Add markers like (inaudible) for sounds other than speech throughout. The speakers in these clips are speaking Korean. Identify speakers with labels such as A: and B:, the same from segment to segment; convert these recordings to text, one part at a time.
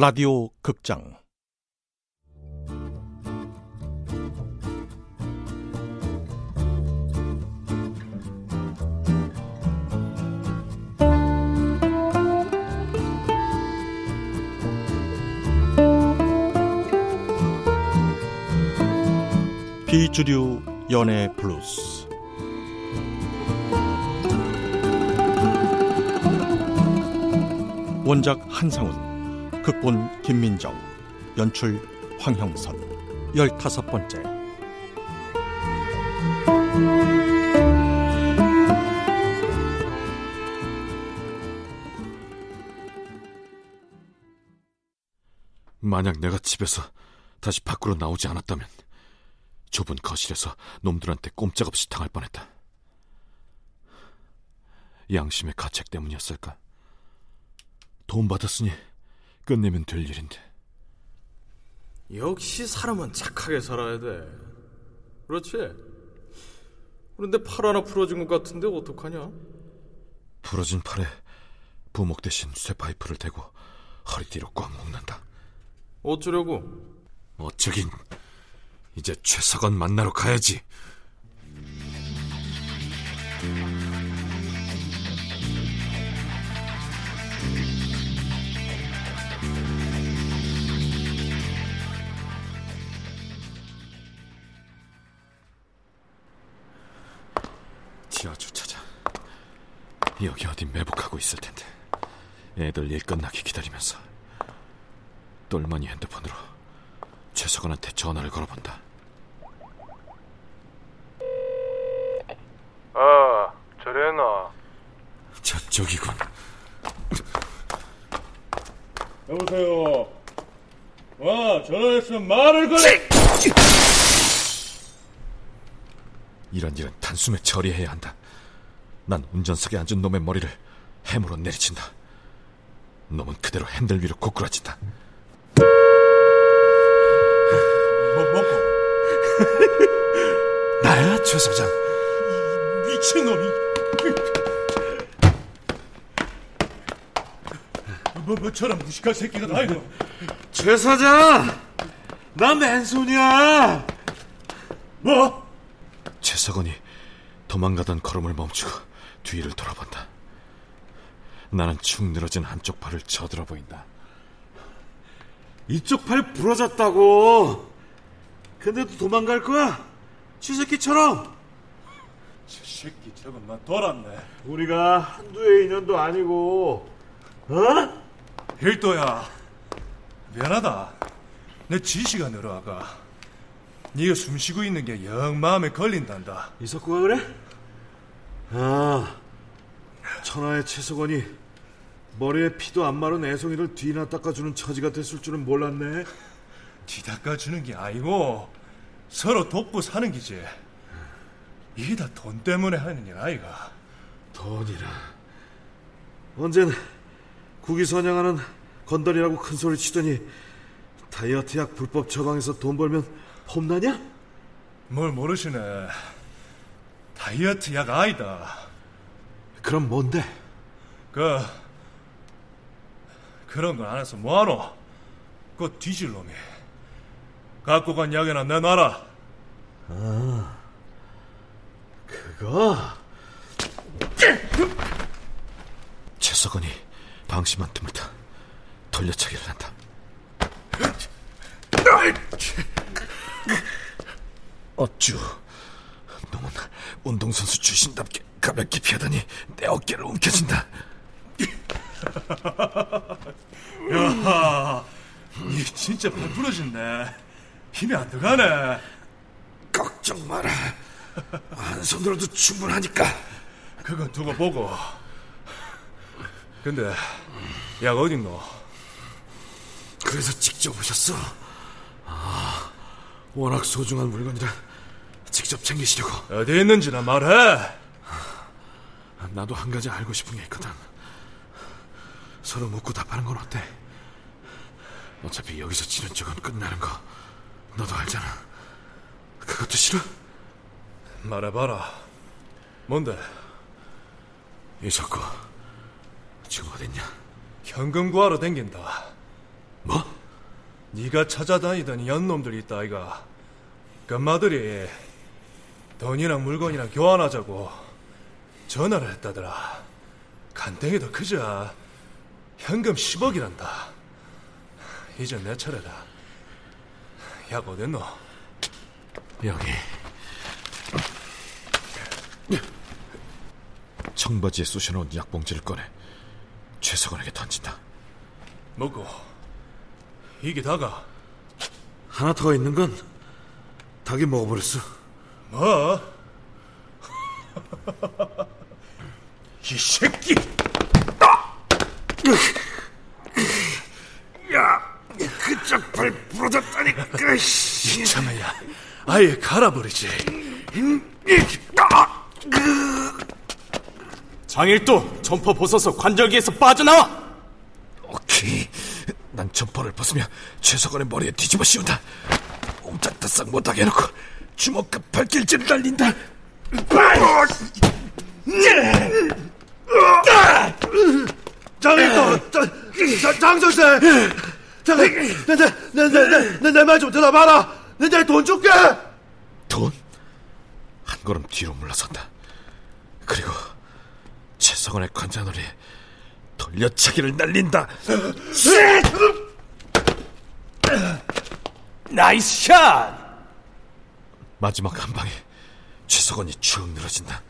A: 라디오 극장. 비주류 연애 블루스. 원작 한상훈 극본 김민정 연출 황형선 열다섯 번째
B: 만약 내가 집에서 다시 밖으로 나오지 않았다면 좁은 거실에서 놈들한테 꼼짝없이 당할 뻔했다. 양심의 가책 때문이었을까? 돈 받았으니 끝내면 될 일인데.
C: 역시 사람은 착하게 살아야 돼. 그렇지? 그런데 팔 하나 부러진 것 같은데 어떡하냐?
B: 부러진 팔에 부목 대신 쇠파이프를 대고 허리띠로 꽉 묶는다.
C: 어쩌려고?
B: 어쩌긴 이제 최석원 만나러 가야지. 여기 어디 매복하고 있을 텐데. 애들 일 끝나기 기다리면서 똘마니 핸드폰으로 최석원한테 전화를 걸어본다.
D: 아, 저래나.
B: 저쪽이군.
D: 여보세요. 와, 전화했으면 말을 걸어.
B: 이런 일은 단숨에 처리해야 한다. 난 운전석에 앉은 놈의 머리를 해무로 내리친다. 놈은 그대로 핸들 위로 고꾸라진다.
D: 뭐, 먹고. (laughs)
B: 나야, 최 사장.
D: 미친놈이. 뭐, 뭐처럼 무식한 새끼가 다 있노.
B: 최 사장! 나 맨손이야!
D: 뭐?
B: 최석원이 도망가던 걸음을 멈추고 뒤를 돌아본다. 나는 축 늘어진 한쪽 팔을 쳐들어 보인다.
E: 이쪽 팔 부러졌다고. 근데도 도망갈 거야? 쥐새끼처럼.
D: 저 새끼 저건 나 돌았네.
E: 우리가 한두의 인연도 아니고, 어?
D: 일도야. 미안하다. 내 지시가 늘어아가. 네가 숨쉬고 있는 게 영 마음에 걸린단다.
E: 이석구가 그래? 아, 천하의 최석원이 머리에 피도 안 마른 애송이를 뒤나 닦아주는 처지가 됐을 줄은 몰랐네.
D: 뒤 닦아주는 게 아니고 서로 돕고 사는 기지. 이게 다 돈 때문에 하는 일 아이가.
E: 돈이라. 언젠 국위 선양하는 건달이라고 큰 소리 치더니 다이어트 약 불법 처방해서 돈 벌면 폼나냐?
D: 뭘 모르시네. 다이어트 약 아니다.
E: 그럼 뭔데?
D: 그 그런 걸안 해서 뭐하노? 그 뒤질 놈이. 갖고 간 약이나 내놔라.
E: 그거?
B: 최석원이 방심한 틈을 타 돌려차기를 한다. 어쭈, 놈은 운동선수 출신답게 가볍게 피하더니 내 어깨를 움켜쥔다.
D: 야, 니 진짜 발 부러진네. 힘이 안 들어가네.
B: 걱정 마라. 한 손으로도 충분하니까.
D: 그건 두고 보고. 근데 약 어딨노?
B: 그래서 직접 오셨어. 아, 워낙 소중한 물건이라 직접 챙기시려고.
D: 어디 있는지나 말해.
B: 나도 한 가지 알고 싶은 게 있거든. 서로 묻고 답하는 건 어때? 어차피 여기서 치는 쪽은 끝나는 거 너도 알잖아. 그것도 싫어?
D: 말해봐라. 뭔데?
B: 이석구 지금 어딨냐?
D: 현금 구하러 댕긴다.
B: 뭐?
D: 네가 찾아다니던 연놈들이 있다 아이가 금마들이 돈이랑 물건이랑 교환하자고 전화를 했다더라 간땡이도 크자 현금 10억이란다 이제 내 차례다 약 어딨노?
B: 여기. 청바지에 쑤셔놓은 약봉지를 꺼내 최석원에게 던진다.
D: 먹고 이게 다가
E: 하나 더 있는 건 닭이 먹어버렸어.
D: 뭐? (laughs) 이 새끼!
E: 그쪽 발 부러졌다니까. 씨.
D: 참아야 아예 갈아버리지
C: 장일도 점퍼 벗어서 관절기에서 빠져나와!
B: 오케이. 난 점퍼를 벗으며 최석원의 머리에 뒤집어 씌운다. 옴짝달싹 못하게 해놓고 주먹과 발길질을 날린다.
E: 장일도, 장, 장 선생, 장, 내내내내내 말좀 들어봐라. 내돈 줄게.
B: 돈? 한 걸음 뒤로 물러선다. 그리고 최석원의 관자놀이에 돌려차기를 날린다.
C: 나이스 샷!
B: 마지막 한 방에 최석원이 축 늘어진다.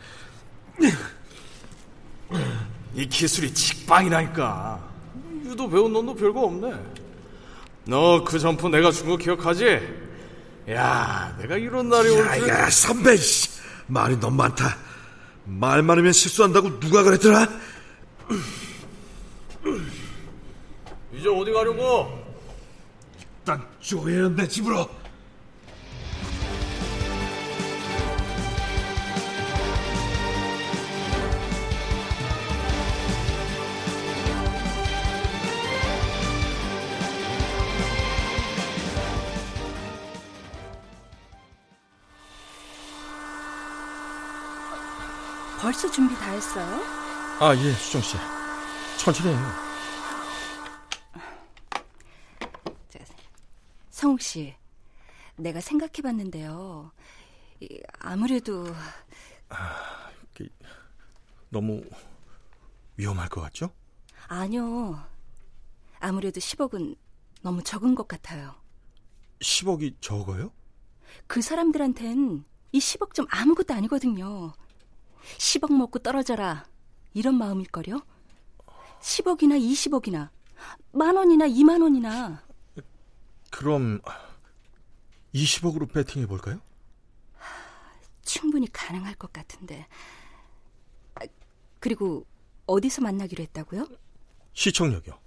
C: 이 기술이 직방이라니까. 유도 배운 놈도 별거 없네. 너 그 점프 내가 준 거 기억하지? 야, 내가 이런 날이 올 줄.
E: 야, 선배, 씨. 말이 너무 많다. 말 많으면 실수한다고 누가 그랬더라?
C: 이제 어디 가려고?
E: 난 조혜연 내 집으로.
F: 벌써 준비 다 했어요?
A: 아, 예, 수정 씨. 천천히 해요.
F: 성욱 씨, 내가 생각해 봤는데요. 이, 아무래도
A: 너무 위험할 것 같죠?
F: 아니요. 아무래도 10억은 너무 적은 것 같아요.
A: 10억이 적어요?
F: 그 사람들한텐 이 10억 좀 아무것도 아니거든요. 10억 먹고 떨어져라. 이런 마음일걸요? 10억이나 20억이나 만 원이나 2만 원이나
A: 그럼 20억으로 배팅해 볼까요?
F: 충분히 가능할 것 같은데. 아, 그리고 어디서 만나기로 했다고요?
A: 시청역이요.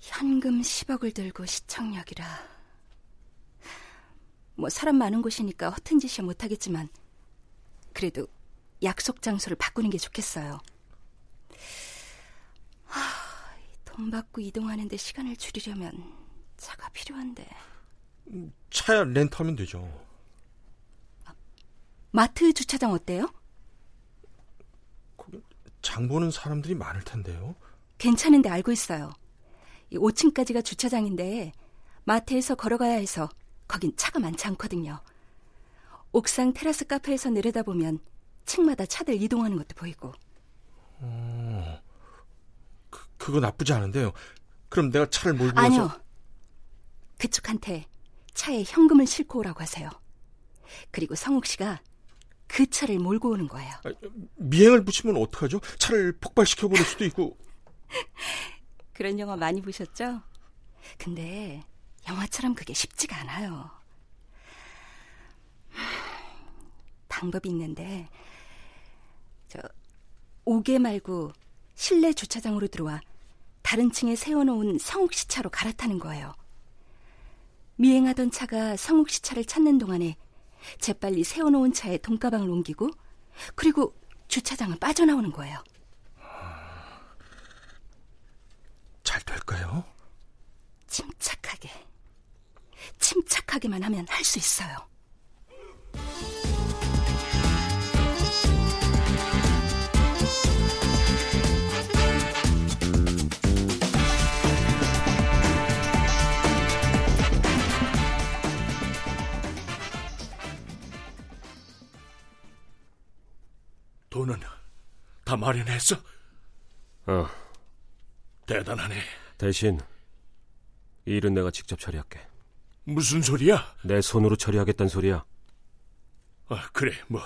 F: 현금 10억을 들고 시청역이라. 뭐 사람 많은 곳이니까 허튼 짓이야 못하겠지만 그래도 약속 장소를 바꾸는 게 좋겠어요. 하, 돈 받고 이동하는데 시간을 줄이려면 차가 필요한데.
A: 차야 렌트하면 되죠.
F: 마트 주차장 어때요?
A: 장 보는 사람들이 많을 텐데요.
F: 괜찮은데 알고 있어요. 5층까지가 주차장인데 마트에서 걸어가야 해서 거긴 차가 많지 않거든요. 옥상 테라스 카페에서 내려다보면 층마다 차들 이동하는 것도 보이고.
A: 그, 그거 나쁘지 않은데요. 그럼 내가 차를 몰고
F: 아니요.
A: 와서
F: 그쪽한테 차에 현금을 싣고 오라고 하세요. 그리고 성욱 씨가 그 차를 몰고 오는 거예요.
A: 아, 미행을 붙이면 어떡하죠? 차를 폭발시켜 버릴 수도 있고. (laughs)
F: 그런 영화 많이 보셨죠? 근데 영화처럼 그게 쉽지가 않아요. (sighs) 방법이 있는데 저 5개 말고 실내 주차장으로 들어와 다른 층에 세워놓은 성욱 씨 차로 갈아타는 거예요. 미행하던 차가 성욱 씨 차를 찾는 동안에 재빨리 세워놓은 차에 돈가방을 옮기고 그리고 주차장을 빠져나오는 거예요.
A: 잘 될까요?
F: 침착하게, 침착하게만 하면 할 수 있어요.
C: 돈은 다 마련했어?
G: 어,
C: 대단하네.
G: 대신 이 일은 내가 직접 처리할게.
C: 무슨 소리야?
G: 내 손으로 처리하겠다는 소리야.
C: 아, 그래, 뭐.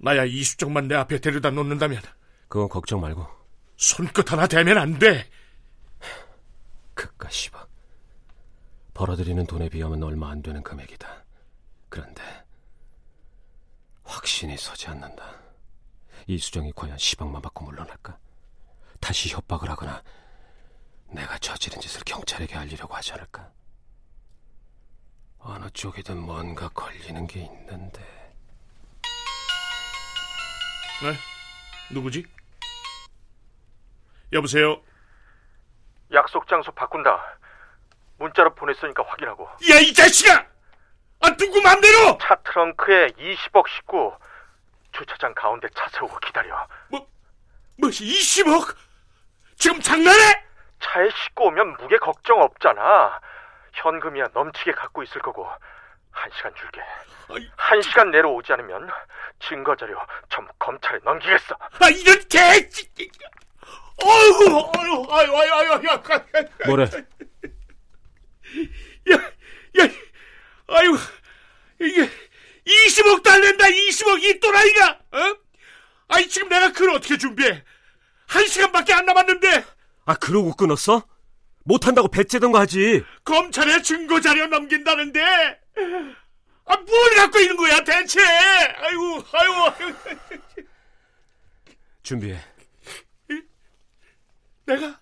C: 나야 이 수정만 내 앞에 데려다 놓는다면
G: 그건 걱정 말고.
C: 손끝 하나 대면 안 돼.
G: 그깟 씨바. 벌어들이는 돈에 비하면 얼마 안 되는 금액이다. 그런데 확신이 서지 않는다. 이 수정이 과연 시방만 받고 물러날까? 다시 협박을 하거나 내가 저지른 짓을 경찰에게 알리려고 하지 않을까? 어느 쪽이든 뭔가 걸리는 게 있는데.
C: 네? 누구지? 여보세요?
A: 약속 장소 바꾼다. 문자로 보냈으니까 확인하고.
C: 야, 이 자식아! 아, 누구 맘대로!
A: 차 트렁크에 20억 싣고 주차장 가운데 차 세우고 기다려.
C: 뭐, 뭐, 20억? 지금 장난해?
A: 차에 싣고 오면 무게 걱정 없잖아. 현금이야 넘치게 갖고 있을 거고. 한 시간 줄게.
C: 아이.
A: 한 시간 내로 오지 않으면 증거 자료 전부 검찰에 넘기겠어.
C: 아, 이런 개! 어휴, 어휴, 아유, 아유, 아유, 아유, 아유.
G: 뭐래?
C: 야, 야, 아유, 이게 20억 달랜다, 20억 이 또라이가, 어? 아니 지금 내가 그걸 어떻게 준비해? 한 시간밖에 안 남았는데
G: 아, 그러고 끊었어? 못한다고 배째던거 하지.
C: 검찰에 증거 자료 넘긴다는데, 아, 뭘 갖고 있는 거야 대체? 아이고, 아이고, 아이고.
G: 준비해.
C: 내가,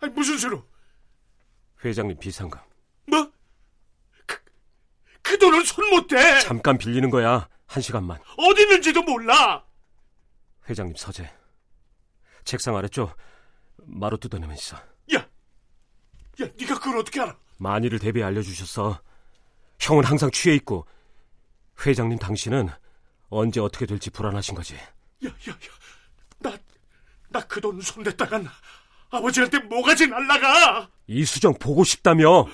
C: 아니 무슨 수로?
G: 회장님 비상금.
C: 뭐? 그, 그 돈은 손 못 대.
G: 잠깐 빌리는 거야. 한 시간만.
C: 어디 있는지도 몰라.
G: 회장님 서재. 책상 아래쪽 마루 뜯어내면 있어.
C: 야, 야, 네가 그걸 어떻게 알아?
G: 만일을 대비해 알려주셨어. 형은 항상 취해 있고 회장님 당신은 언제 어떻게 될지 불안하신 거지.
C: 야, 야, 야, 나, 나 그 돈 손댔다간 아버지한테 뭐가지 날라가.
G: 이수정 보고 싶다며.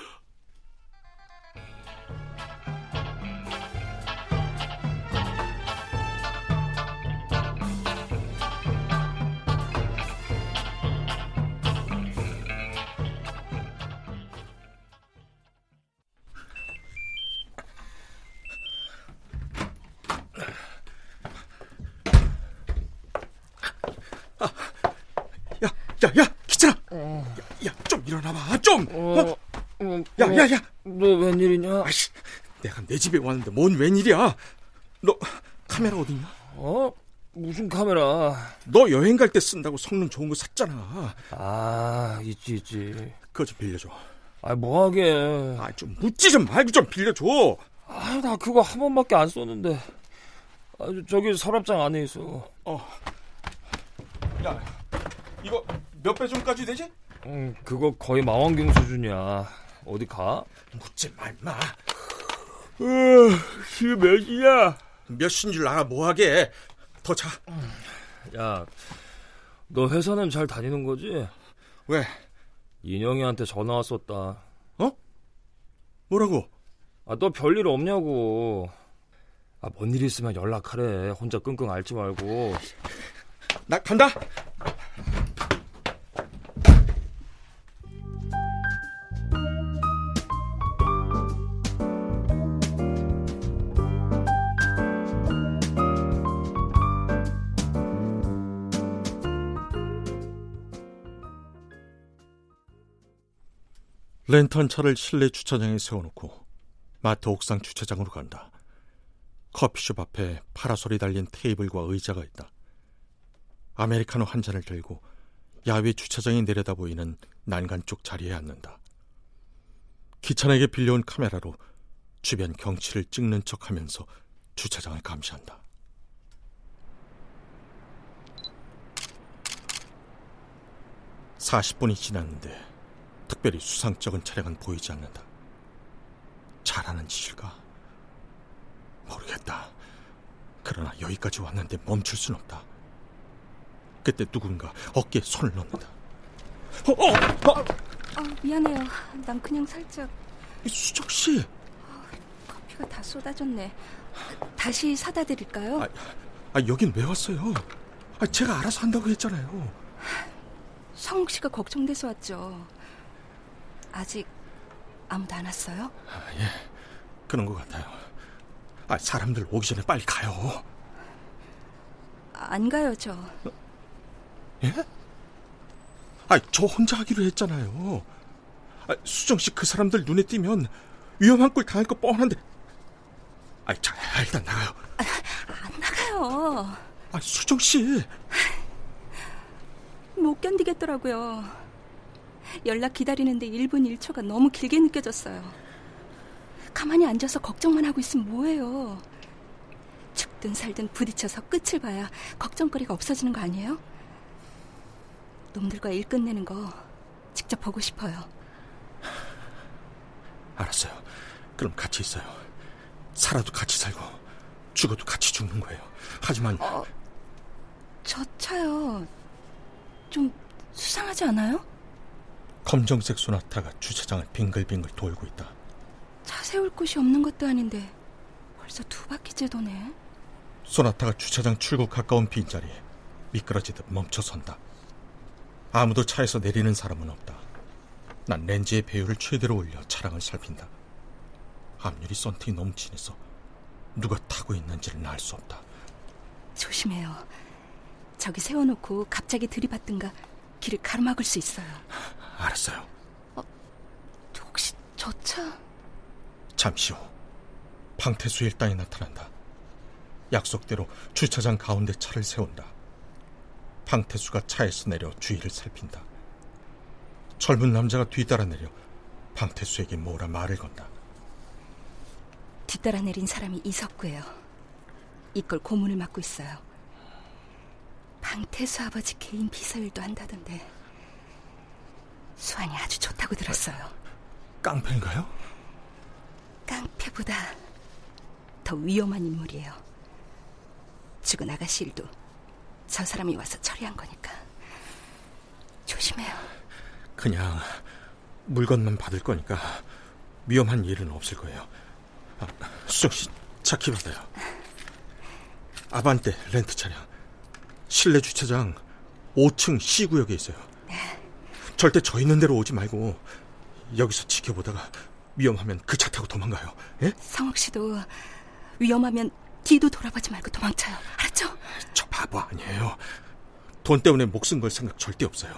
A: 야, 야, 야.
H: 너 웬일이냐?
A: 아이씨, 내가 내 집에 왔는데 뭔 웬일이야? 너 카메라 어딨냐?
H: 어? 무슨 카메라?
A: 너 여행 갈 때 쓴다고 성능 좋은 거 샀잖아.
H: 아, 있지, 있지.
A: 그거 좀 빌려줘.
H: 아, 뭐 하게.
A: 아, 좀 묻지 좀 말고 좀 빌려줘.
H: 아, 나 그거 한 번밖에 안 썼는데. 아, 저기 서랍장 안에 있어.
A: 야, 이거 몇 배송까지 되지?
H: 음, 그거 거의 망원경 수준이야. 어디 가?
A: 묻지 마, 임마.
H: 지금 몇 시야?
A: 몇 시인 줄 알아, 뭐하게. 더 자.
H: 야, 너 회사는 잘 다니는 거지?
A: 왜?
H: 인영이한테 전화 왔었다.
A: 뭐라고?
H: 아, 너 별일 없냐고. 아, 뭔 일 있으면 연락하래. 혼자 끙끙 앓지 말고.
A: 나 간다. 랜턴 차를 실내 주차장에 세워놓고 마트 옥상 주차장으로 간다. 커피숍 앞에 파라솔이 달린 테이블과 의자가 있다. 아메리카노 한 잔을 들고 야외 주차장이 내려다 보이는 난간 쪽 자리에 앉는다. 기찬에게 빌려온 카메라로 주변 경치를 찍는 척 하면서 주차장을 감시한다. (40분이) 지났는데 특별히 수상쩍은 차량은 보이지 않는다. 잘하는 짓일까? 모르겠다. 그러나 여기까지 왔는데 멈출 순 없다. 그때 누군가 어깨에 손을 넣는다. 어, 어, 어,
F: 아, 미안해요. 난 그냥 살짝
A: 수정 씨.
F: 커피가 다 쏟아졌네. 다시 사다 드릴까요?
A: 아, 아, 여긴 왜 왔어요? 아, 제가 알아서 한다고 했잖아요.
F: 성욱 씨가 걱정돼서 왔죠. 아직 아무도 안 왔어요?
A: 아, 예, 그런 것 같아요. 아, 사람들 오기 전에 빨리 가요.
F: 안 가요, 저.
A: 예? 아, 저 혼자 하기로 했잖아요. 아, 수정 씨 그 사람들 눈에 띄면 위험한 꼴 당할 거 뻔한데. 아, 자, 일단 나가요.
F: 아, 안 나가요.
A: 아, 수정 씨.
F: 못 견디겠더라고요. 연락 기다리는데 1분 1초가 너무 길게 느껴졌어요. 가만히 앉아서 걱정만 하고 있으면 뭐해요. 죽든 살든 부딪혀서 끝을 봐야 걱정거리가 없어지는 거 아니에요? 놈들과 일 끝내는 거 직접 보고 싶어요.
A: 알았어요. 그럼 같이 있어요. 살아도 같이 살고 죽어도 같이 죽는 거예요. 하지만
F: 어, 저 차요. 좀 수상하지 않아요?
A: 검정색 소나타가 주차장을 빙글빙글 돌고 있다.
F: 차 세울 곳이 없는 것도 아닌데 벌써 두 바퀴째 도네.
A: 소나타가 주차장 출구 가까운 빈자리에 미끄러지듯 멈춰선다. 아무도 차에서 내리는 사람은 없다. 난 렌즈의 배율을 최대로 올려 차량을 살핀다. 앞유리 썬팅이 너무 진해서 누가 타고 있는지를 알 수 없다.
F: 조심해요. 저기 세워놓고 갑자기 들이받든가 길을 가로막을 수 있어요.
A: 알았어요.
F: 어, 혹시 저 차?
A: 잠시 후 방태수 일당이 나타난다. 약속대로 주차장 가운데 차를 세운다. 방태수가 차에서 내려 주위를 살핀다. 젊은 남자가 뒤따라 내려 방태수에게 뭐라 말을 건다.
F: 뒤따라 내린 사람이 이석구예요. 이걸 고문을 맡고 있어요. 방태수 아버지 개인 비서일도 한다던데 수완이 아주 좋다고 들었어요.
A: 깡패인가요?
F: 깡패보다 더 위험한 인물이에요. 죽은 아가씨 일도 저 사람이 와서 처리한 거니까 조심해요.
A: 그냥 물건만 받을 거니까 위험한 일은 없을 거예요. 아, 수정 씨, 차키 받아요. 아반떼 렌트 차량. 실내 주차장 5층 C 구역에 있어요.
F: 네.
A: 절대 저 있는 데로 오지 말고 여기서 지켜보다가 위험하면 그 차 타고 도망가요. 예?
F: 성욱 씨도 위험하면 뒤도 돌아보지 말고 도망쳐요. 알았죠?
A: 저 바보 아니에요. 돈 때문에 목숨 걸 생각 절대 없어요.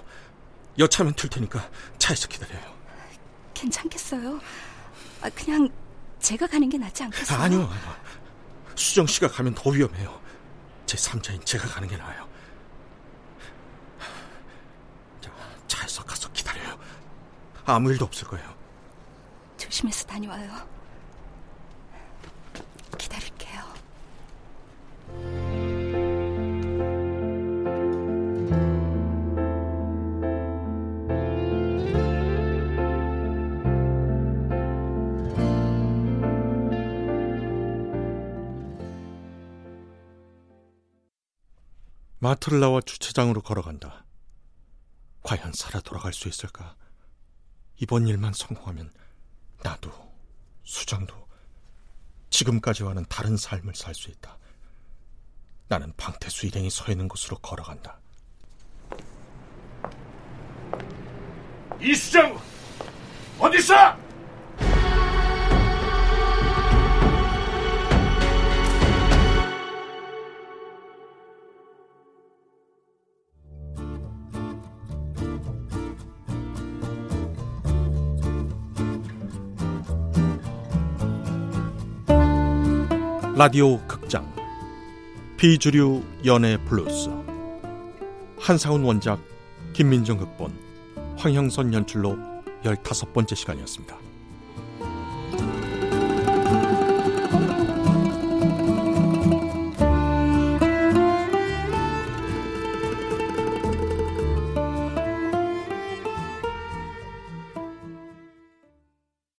A: 여차하면 틀 테니까 차에서 기다려요.
F: 괜찮겠어요? 아, 그냥 제가 가는 게 낫지 않겠어요?
A: 아, 아니요, 아니요. 수정 씨가 가면 더 위험해요. 제 3자인 제가 가는 게 나아요. 자, 차에서 가서 기다려요. 아무 일도 없을 거예요.
F: 조심해서 다녀와요. 기다릴게요.
A: 마트를 나와 주차장으로 걸어간다. 과연 살아 돌아갈 수 있을까? 이번 일만 성공하면 나도 수정도 지금까지와는 다른 삶을 살 수 있다. 나는 방태수 일행이 서 있는 곳으로 걸어간다.
E: 이수정 어디 있어?
A: 라디오 극장 비주류 연애 블루스 한상훈 원작 김민정 극본 황형선 연출로 열다섯 번째 시간이었습니다.